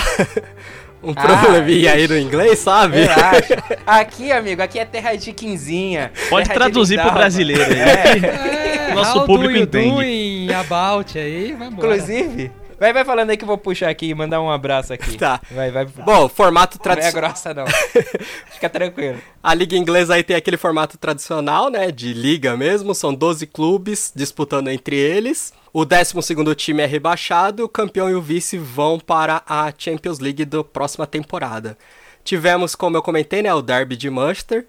<laughs> um probleminha aí no inglês, sabe? <laughs> Aqui, amigo, aqui é terra de quinzinha. Pode traduzir pro brasileiro aí. É, Nosso how público do you entende. do em about aí, vai embora. Inclusive, vai, vai falando aí que eu vou puxar aqui e mandar um abraço aqui. Tá. Vai, vai. Bom, formato Não é tradicional. grossa, não. <laughs> Fica tranquilo. A liga inglesa aí tem aquele formato tradicional, né? De liga mesmo. São 12 clubes disputando entre eles. O 12 time é rebaixado. O campeão e o vice vão para a Champions League da próxima temporada. Tivemos, como eu comentei, né? O Derby de Manchester.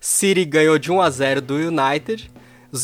City ganhou de 1 a 0 do United.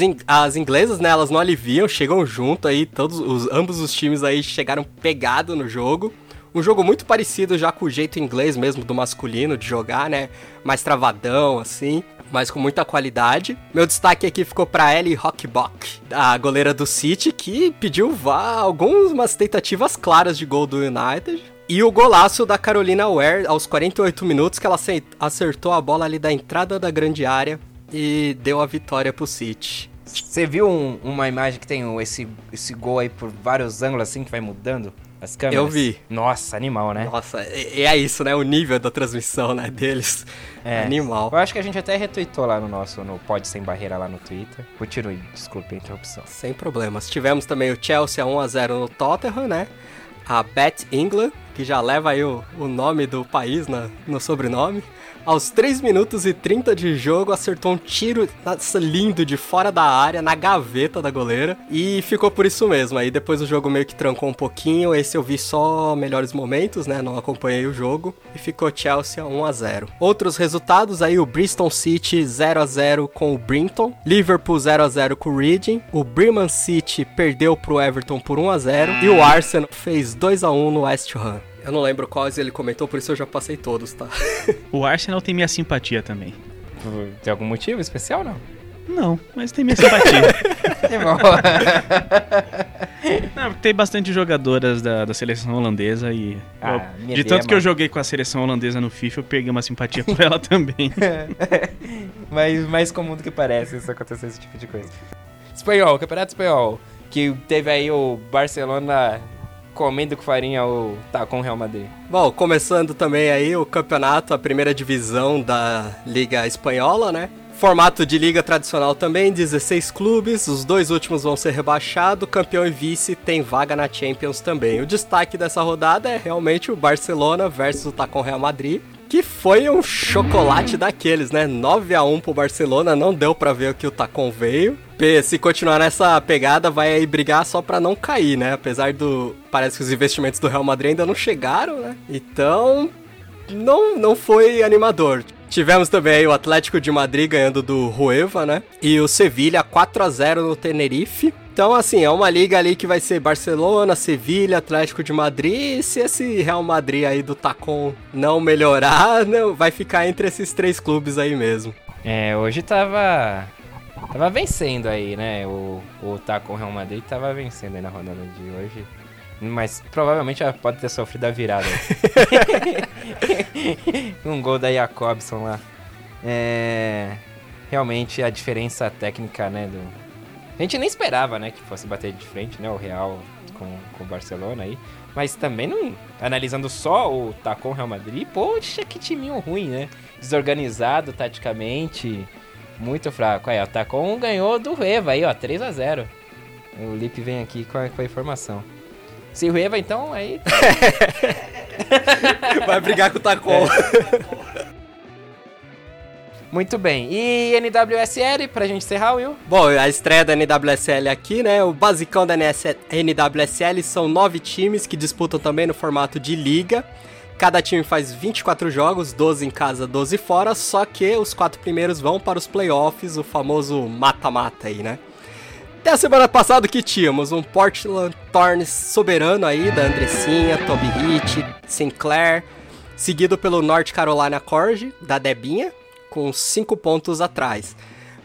In- as inglesas, né, elas não aliviam, chegam junto aí, todos os, ambos os times aí chegaram pegado no jogo. Um jogo muito parecido já com o jeito inglês mesmo do masculino de jogar, né? Mais travadão, assim, mas com muita qualidade. Meu destaque aqui ficou pra Ellie Hockbock, a goleira do City, que pediu vá algumas tentativas claras de gol do United. E o golaço da Carolina Ware aos 48 minutos, que ela acertou a bola ali da entrada da grande área e deu a vitória pro City. Você viu um- uma imagem que tem esse, esse gol aí por vários ângulos assim que vai mudando as câmeras? Eu vi. Nossa, animal, né? Nossa, e, e é isso, né? O nível da transmissão, né, deles. É. Animal. Eu acho que a gente até retweetou lá no nosso, no Pod Sem Barreira lá no Twitter. Continue, desculpe a interrupção. Sem problemas. Tivemos também o Chelsea 1x0 no Tottenham, né? A Bet England, que já leva aí o, o nome do país na, no sobrenome. Aos 3 minutos e 30 de jogo, acertou um tiro lindo de fora da área, na gaveta da goleira. E ficou por isso mesmo. Aí depois o jogo meio que trancou um pouquinho. Esse eu vi só melhores momentos, né? Não acompanhei o jogo. E ficou Chelsea 1x0. Outros resultados aí, o Bristol City 0x0 com o Brinton. Liverpool 0x0 com o Reading. O Birmingham City perdeu pro Everton por 1x0. E o Arsenal fez 2x1 no West Ham. Eu não lembro quais ele comentou, por isso eu já passei todos, tá? <laughs> O Arsenal tem minha simpatia também. Tem algum motivo especial, não? Não, mas tem minha simpatia. <laughs> Que bom. <laughs> Não, porque tem bastante jogadoras da, da seleção holandesa e. Ah, eu- de tanto que eu joguei com a seleção holandesa no FIFA, eu peguei uma simpatia por ela também. Mas mais comum do que parece isso acontecer esse tipo de coisa. Espanhol, Campeonato Espanhol. Que teve aí o Barcelona comendo com farinha o tá com o Real Madrid. Bom, começando também aí o campeonato, a primeira divisão da Liga Espanhola, né? Formato de liga tradicional também, 16 clubes, os dois últimos vão ser rebaixados, campeão e vice tem vaga na Champions também. O destaque dessa rodada é realmente o Barcelona versus o Tacon Real Madrid, que foi um chocolate daqueles, né? 9 a 1 pro Barcelona, não deu pra ver o que o Tacon veio. Se continuar nessa pegada, vai aí brigar só pra não cair, né? Apesar do. Parece que os investimentos do Real Madrid ainda não chegaram, né? Então. Não, não foi animador. Tivemos também o Atlético de Madrid ganhando do Rueva, né? E o Sevilha 4 a 0 no Tenerife. Então, assim, é uma liga ali que vai ser Barcelona, Sevilha, Atlético de Madrid. E se esse Real Madrid aí do Tacon não melhorar, <laughs> não, vai ficar entre esses três clubes aí mesmo. É, hoje tava. Tava vencendo aí, né? O, o tá com o Real Madrid tava vencendo aí na rodada de hoje. Mas provavelmente ela pode ter sofrido a virada. <laughs> um gol da Jacobson lá. É. Realmente a diferença técnica, né? Do... A gente nem esperava, né? Que fosse bater de frente, né? O Real com, com o Barcelona aí. Mas também não. Analisando só o Tacon Real Madrid, poxa, que timinho ruim, né? Desorganizado taticamente. Muito fraco. Aí, ó, o Tacon ganhou do Rueva aí, ó, 3 a 0 O Lipe vem aqui com a, com a informação. Se o Rueva, então, aí. <laughs> Vai brigar com o Tacon. Muito bem. E NWSL, pra gente encerrar, Will? Bom, a estreia da NWSL aqui, né? O basicão da NWSL são nove times que disputam também no formato de liga. Cada time faz 24 jogos, 12 em casa, 12 fora, só que os quatro primeiros vão para os playoffs, o famoso mata-mata aí, né? Até a semana passada que tínhamos um Portland Thorns soberano aí, da Andressinha, Toby Hit, Sinclair, seguido pelo North Carolina Corge, da Debinha, com 5 pontos atrás.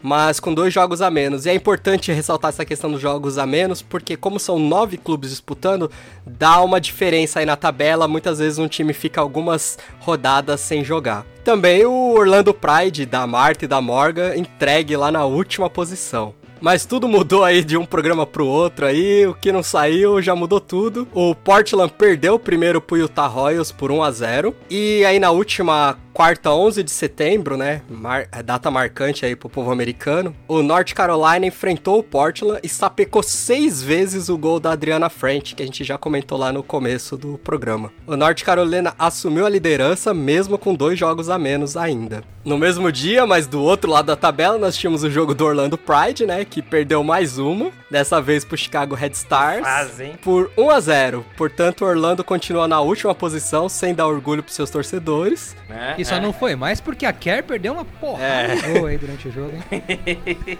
Mas com dois jogos a menos. E é importante ressaltar essa questão dos jogos a menos, porque como são nove clubes disputando, dá uma diferença aí na tabela. Muitas vezes um time fica algumas rodadas sem jogar. Também o Orlando Pride da Marta e da Morgan entregue lá na última posição. Mas tudo mudou aí de um programa pro outro aí, o que não saiu já mudou tudo. O Portland perdeu o primeiro pro Utah Royals por 1 a 0 e aí na última quarta, 11 de setembro, né? Mar é data marcante aí pro povo americano. O North Carolina enfrentou o Portland e sapecou seis vezes o gol da Adriana French, que a gente já comentou lá no começo do programa. O North Carolina assumiu a liderança mesmo com dois jogos a menos ainda. No mesmo dia, mas do outro lado da tabela, nós tínhamos o jogo do Orlando Pride, né? Que perdeu mais uma, dessa vez pro Chicago Red Stars. Fazem. Por 1 a 0 Portanto, o Orlando continua na última posição, sem dar orgulho pros seus torcedores. Né? E só É. não foi mais porque a Kerr perdeu uma porra É. de gol aí durante o jogo, hein? <laughs>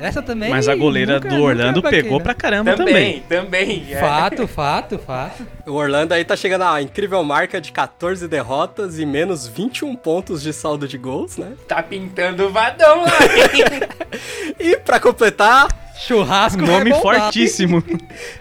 Essa também. Mas a goleira nunca- do Orlando baquei, pegou né? pra caramba também. Também, também. é. Fato, fato, fato. O Orlando aí tá chegando à incrível marca de 14 derrotas e menos 21 pontos de saldo de gols, né? Tá pintando o vadão lá. <laughs> E pra completar, Churrasco Nome fortíssimo.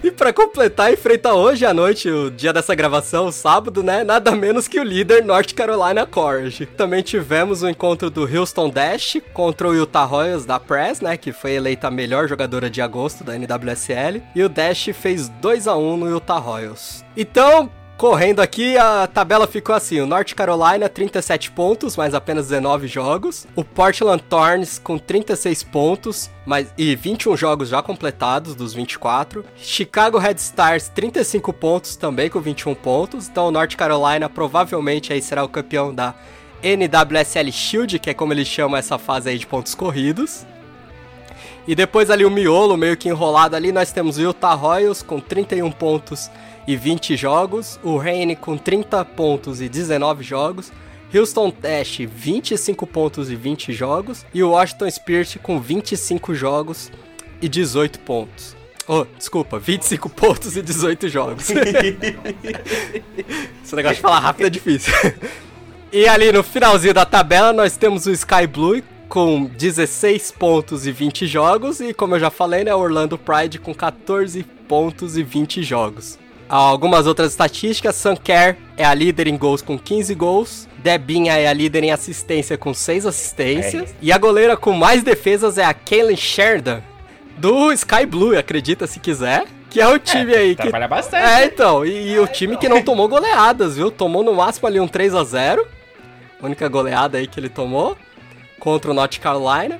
e para completar, enfrenta hoje à noite, o dia dessa gravação, o sábado, né? Nada menos que o líder North Carolina Courage. Também tivemos o encontro do Houston Dash contra o Utah Royals da Press, né? Que foi eleita a melhor jogadora de agosto da NWSL. E o Dash fez 2 a 1 no Utah Royals. Então, Correndo aqui, a tabela ficou assim: o North Carolina, 37 pontos, mas apenas 19 jogos. O Portland Thorns com 36 pontos, mas, e 21 jogos já completados dos 24. Chicago Red Stars, 35 pontos também com 21 pontos. Então o North Carolina provavelmente aí será o campeão da NWSL Shield, que é como eles chamam essa fase aí de pontos corridos. E depois ali o miolo, meio que enrolado ali, nós temos o Utah Royals com 31 pontos e 20 jogos, o Reine com 30 pontos e 19 jogos, Houston Dash 25 pontos e 20 jogos e o Washington Spirit com 25 jogos e 18 pontos. Oh, desculpa, 25 <laughs> pontos e 18 jogos. <laughs> Esse negócio de falar rápido é difícil. E ali no finalzinho da tabela nós temos o Sky Blue com 16 pontos e 20 jogos e como eu já falei, né, o Orlando Pride com 14 pontos e 20 jogos. Algumas outras estatísticas, Sunker é a líder em gols com 15 gols, Debinha é a líder em assistência com 6 assistências, e a goleira com mais defesas é a Kaylin Sheridan, do Sky Blue, acredita se quiser, que é o time aí que... Trabalha bastante. É, então, e, e o time que não tomou goleadas, viu? Tomou no máximo ali um 3 a 0 única goleada aí que ele tomou, contra o North Carolina.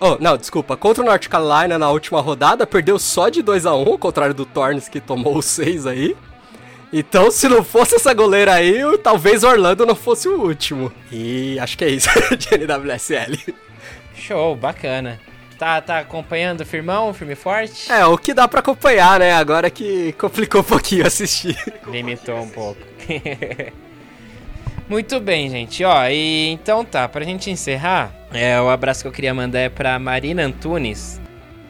Oh, não, desculpa, contra o North Carolina na última rodada, perdeu só de 2 a 1 ao contrário do Tornes que tomou os 6 aí. Então, se não fosse essa goleira aí, talvez Orlando não fosse o último. E acho que é isso <laughs> de NWSL. Show, bacana. Tá, tá acompanhando firmão, firme forte? É, o que dá pra acompanhar, né? Agora que complicou um pouquinho assistir. Limitou um pouco. <laughs> Muito bem, gente. Ó, e então tá, pra gente encerrar, é, o abraço que eu queria mandar é pra Marina Antunes,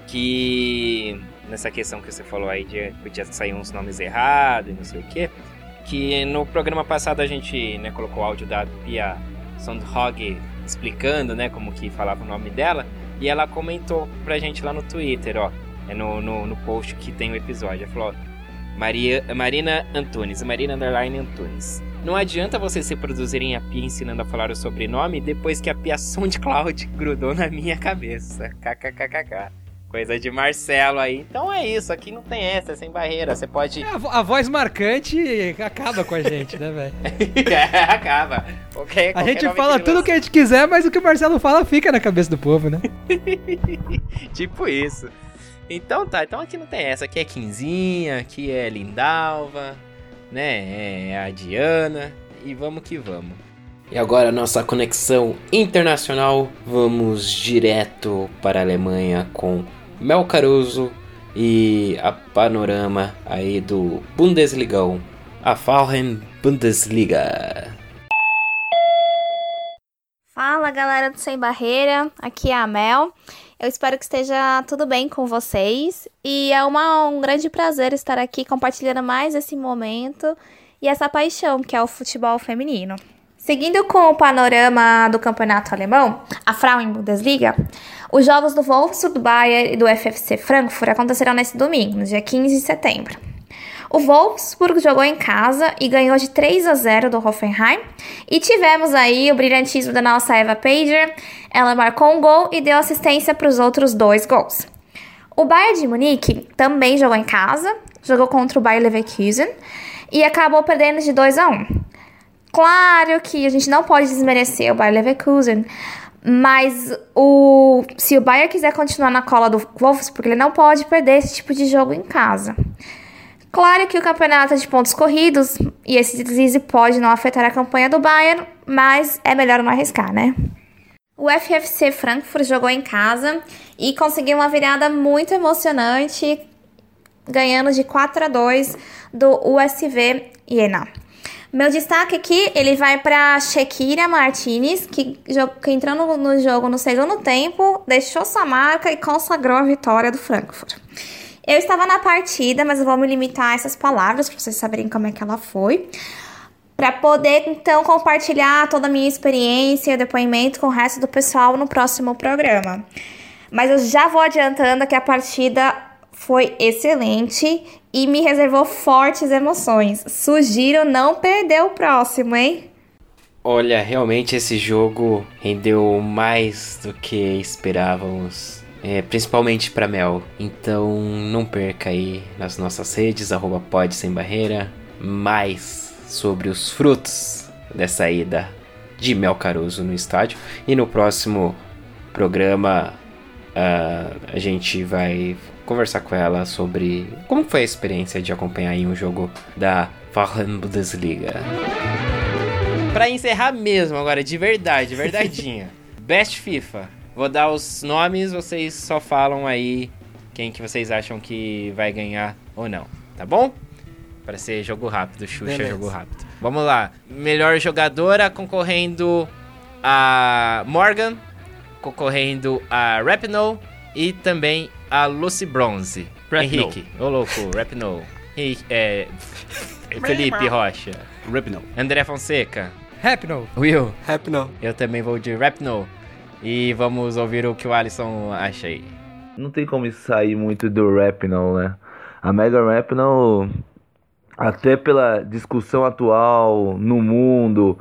que nessa questão que você falou aí de podia sair uns nomes errados e não sei o quê, que no programa passado a gente né, colocou o áudio da Pia Sondhog explicando, né, como que falava o nome dela, e ela comentou pra gente lá no Twitter, ó, é no, no, no post que tem o episódio, ela falou, Maria, Marina Antunes, Marina Underline Antunes. Não adianta vocês reproduzirem a Pia ensinando a falar o sobrenome depois que a Pia SoundCloud grudou na minha cabeça. KKKKK. Coisa de Marcelo aí. Então é isso, aqui não tem essa, é sem barreira. Você pode. A, vo- a voz marcante acaba com a gente, né, velho? <laughs> É, acaba. Qualquer- A gente fala tudo o que a gente quiser, mas o que o Marcelo fala fica na cabeça do povo, né? <laughs> Tipo isso. Então tá, então aqui não tem essa. Aqui é Quinzinha, aqui é Lindalva, né? É a Diana. E vamos que vamos. E agora nossa conexão internacional. Vamos direto para a Alemanha com Mel Caruso e a panorama aí do Bundesligão. A Fallen Bundesliga. Fala galera do Sem Barreira, aqui é a Mel. Eu espero que esteja tudo bem com vocês e é uma, um grande prazer estar aqui compartilhando mais esse momento e essa paixão que é o futebol feminino. Seguindo com o panorama do campeonato alemão, a Frauen Bundesliga, os jogos do Wolfsburg Bayern e do FFC Frankfurt acontecerão nesse domingo, no dia 15 de setembro. O Wolfsburg jogou em casa e ganhou de 3 a 0 do Hoffenheim. E tivemos aí o brilhantismo da nossa Eva Pager. Ela marcou um gol e deu assistência para os outros dois gols. O Bayern de Munique também jogou em casa, jogou contra o Bayer Leverkusen e acabou perdendo de 2 a 1. Claro que a gente não pode desmerecer o Bayer Leverkusen, mas o, se o Bayern quiser continuar na cola do Wolfsburg, ele não pode perder esse tipo de jogo em casa. Claro que o campeonato é de pontos corridos e esse deslize pode não afetar a campanha do Bayern, mas é melhor não arriscar, né? O FFC Frankfurt jogou em casa e conseguiu uma virada muito emocionante, ganhando de 4 a 2 do USV Iena. Meu destaque aqui, ele vai para Shekira Martinez, que, que entrou no, no jogo no segundo tempo, deixou sua marca e consagrou a vitória do Frankfurt. Eu estava na partida, mas eu vou me limitar a essas palavras para vocês saberem como é que ela foi. Para poder então compartilhar toda a minha experiência e depoimento com o resto do pessoal no próximo programa. Mas eu já vou adiantando que a partida foi excelente e me reservou fortes emoções. Sugiro não perder o próximo, hein? Olha, realmente esse jogo rendeu mais do que esperávamos, é, principalmente para Mel. Então não perca aí nas nossas redes, arroba pode sem barreira, mais sobre os frutos dessa ida de Mel Caruso no estádio. E no próximo programa uh, a gente vai conversar com ela sobre como foi a experiência de acompanhar um jogo da Frauen Bundesliga. Para encerrar mesmo agora, de verdade, verdadeinha. <laughs> Best FIFA. Vou dar os nomes, vocês só falam aí quem que vocês acham que vai ganhar ou não, tá bom? Para ser jogo rápido, Xuxa Beleza. jogo rápido. Vamos lá. Melhor jogadora concorrendo a Morgan, concorrendo a Rapinoe e também a Lucy Bronze. Rap Henrique. Ô oh, louco, Rapinoe. É, <laughs> Felipe Rocha. Rapinoe. André Fonseca. Rapinoe. Will. Rapinoe. Eu também vou de Rapinoe. E vamos ouvir o que o Alisson acha aí. Não tem como sair muito do Rapinoe, né? A Mega Rapinoe, até pela discussão atual no mundo,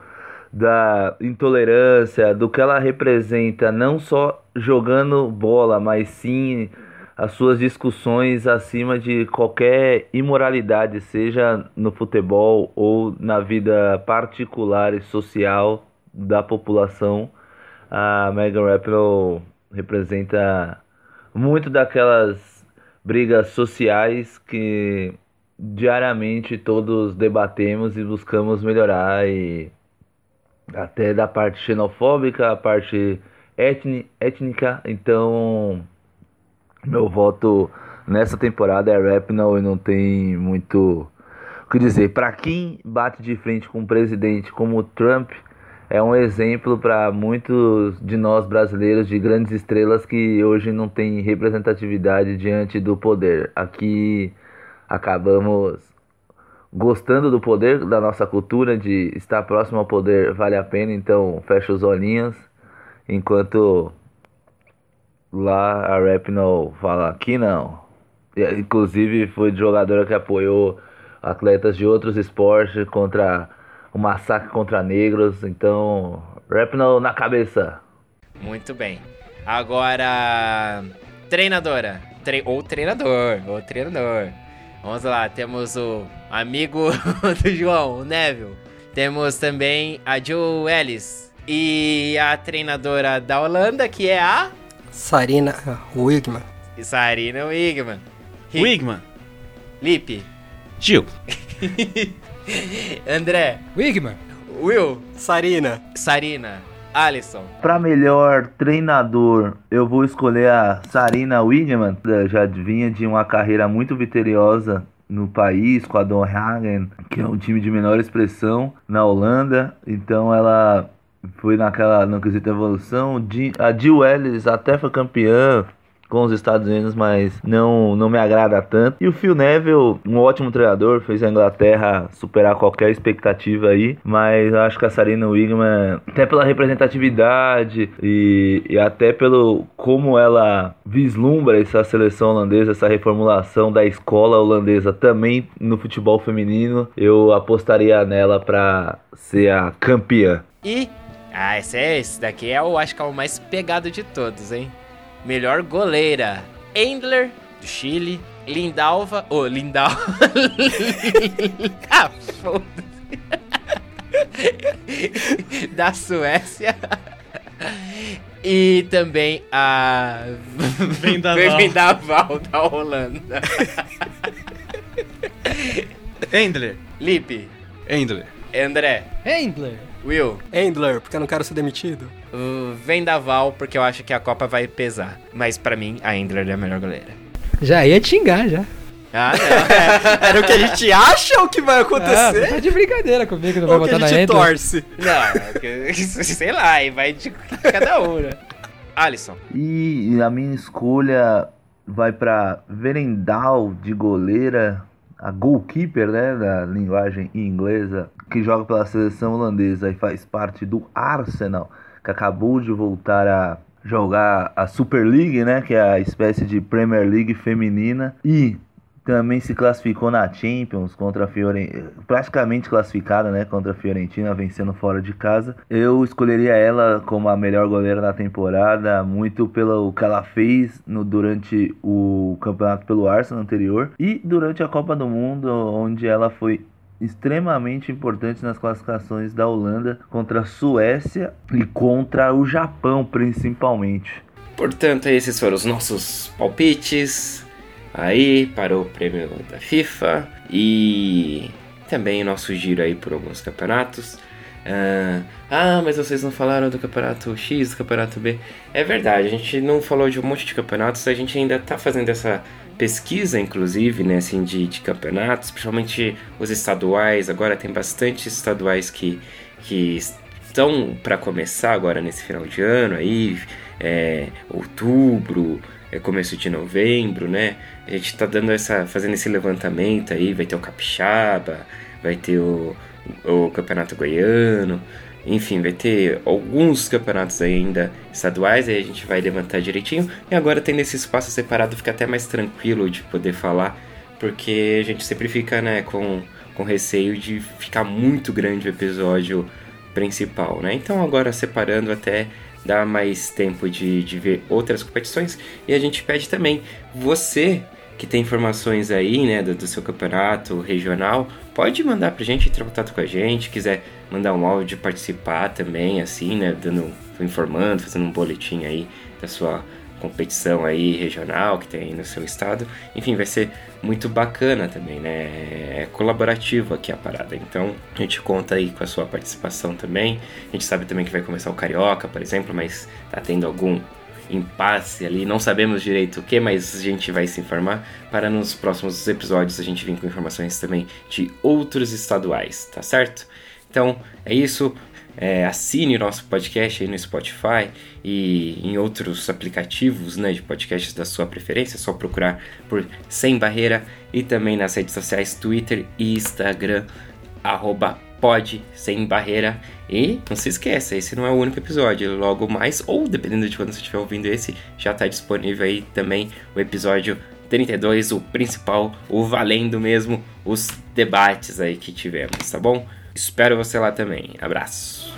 da intolerância, do que ela representa, não só jogando bola, mas sim as suas discussões acima de qualquer imoralidade, seja no futebol ou na vida particular e social da população. A Megan Rapinoe representa muito daquelas brigas sociais que diariamente todos debatemos e buscamos melhorar e até da parte xenofóbica, a parte étnica, então meu voto nessa temporada é Rapinoe e não tem muito o que dizer. Para quem bate de frente com um presidente como o Trump, é um exemplo para muitos de nós brasileiros de grandes estrelas que hoje não tem representatividade diante do poder. Aqui acabamos gostando do poder da nossa cultura de estar próximo ao poder vale a pena, então fecha os olhinhos enquanto Lá a Rapinoe fala aqui não. Inclusive foi jogadora que apoiou atletas de outros esportes contra o massacre contra negros. Então, Rapinoe na cabeça. Muito bem. Agora, treinadora. Tre ou treinador. Ou treinador. Vamos lá, temos o amigo <laughs> do João, o Neville. Temos também a Joe Ellis. E a treinadora da Holanda, que é a Sarina Wigman. Sarina Wigman. Wigman. Lipe. Gil. <laughs> <laughs> André. Wigman. Will. Sarina. Sarina. Alisson. Para melhor treinador, eu vou escolher a Sarina Wigman. Já vinha de uma carreira muito vitoriosa no país com a Don Hagen, que é um time de menor expressão na Holanda. Então ela foi naquela no quesito evolução. A Jill Ellis até foi campeã com os Estados Unidos, mas não, não me agrada tanto. E o Phil Neville, um ótimo treinador, fez a Inglaterra superar qualquer expectativa aí, mas eu acho que a Sarina Wigman, até pela representatividade e, e até pelo como ela vislumbra essa seleção holandesa, essa reformulação da escola holandesa também no futebol feminino, eu apostaria nela para ser a campeã. E ah, esse, é, esse daqui é o acho que é o mais pegado de todos, hein? Melhor goleira: Endler, do Chile. Lindalva. Ô, oh, Lindalva. <laughs> ah, foda-se. da Suécia. E também a. Vendaval. <laughs> Vendaval da Holanda. Endler. Lipe. Endler. André. Endler. Will. Endler, porque eu não quero ser demitido. O Vendaval, porque eu acho que a Copa vai pesar. Mas pra mim, a Endler é a melhor goleira. Já ia te xingar, já. Ah, não. <laughs> Era o que a gente acha ou o que vai Ah, acontecer? tá de brincadeira comigo, não vai que a botar na gente Endler. torce? não, <laughs> sei lá, aí vai de cada um, né? Alisson. E a minha escolha vai para Verendal de goleira, a goalkeeper, né, da linguagem inglesa, que joga pela seleção holandesa e faz parte do Arsenal, que acabou de voltar a jogar a Super League, né, que é a espécie de Premier League feminina e também se classificou na Champions contra a Fiorentina, praticamente classificada, né, contra a Fiorentina, vencendo fora de casa. Eu escolheria ela como a melhor goleira da temporada, muito pelo que ela fez no, durante o campeonato pelo Arsenal anterior e durante a Copa do Mundo, onde ela foi extremamente importante nas classificações da Holanda contra a Suécia e contra o Japão, principalmente. Portanto, esses foram os nossos palpites aí para o prêmio da FIFA e também o nosso giro aí por alguns campeonatos. Ah, ah, mas vocês não falaram do campeonato X, do campeonato B. É verdade, a gente não falou de um monte de campeonatos, a gente ainda tá fazendo essa pesquisa, inclusive, né, assim, de, de campeonatos, principalmente os estaduais. Agora tem bastante estaduais que, que estão para começar agora nesse final de ano aí, é, outubro, é começo de novembro, né? A gente tá dando essa, fazendo esse levantamento aí, vai ter o capixaba, vai ter o, o campeonato goiano, enfim, vai ter alguns campeonatos ainda estaduais, aí a gente vai levantar direitinho. E agora tendo esse espaço separado, fica até mais tranquilo de poder falar, porque a gente sempre fica, né, com, com receio de ficar muito grande o episódio principal, né? Então agora separando até dá mais tempo de, de ver outras competições. E a gente pede também, você que tem informações aí, né, do, do, seu campeonato regional, pode mandar pra gente, entrar em contato com a gente, quiser mandar um áudio, participar também, assim, né, dando, informando, fazendo um boletim aí da sua competição aí regional que tem aí no seu estado. Enfim, vai ser muito bacana também, né? É colaborativo aqui a parada. Então, a gente conta aí com a sua participação também. A gente sabe também que vai começar o Carioca, por exemplo, mas tá tendo algum impasse ali, não sabemos direito o que, mas a gente vai se informar para nos próximos episódios a gente vir com informações também de outros estaduais, tá certo? Então é isso. É, assine o nosso podcast aí no Spotify e em outros aplicativos né, de podcasts da sua preferência. É só procurar por Sem Barreira e também nas redes sociais Twitter e Instagram, arroba Pod Sem Barreira. E não se esqueça, esse não é o único episódio. Logo mais, ou dependendo de quando você estiver ouvindo esse, já está disponível aí também o episódio 32, o principal, o valendo mesmo, os debates aí que tivemos, tá bom? Espero você lá também. Abraço.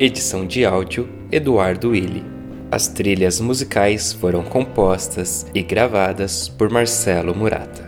Edição de áudio Eduardo Willi. As trilhas musicais foram compostas e gravadas por Marcelo Murata.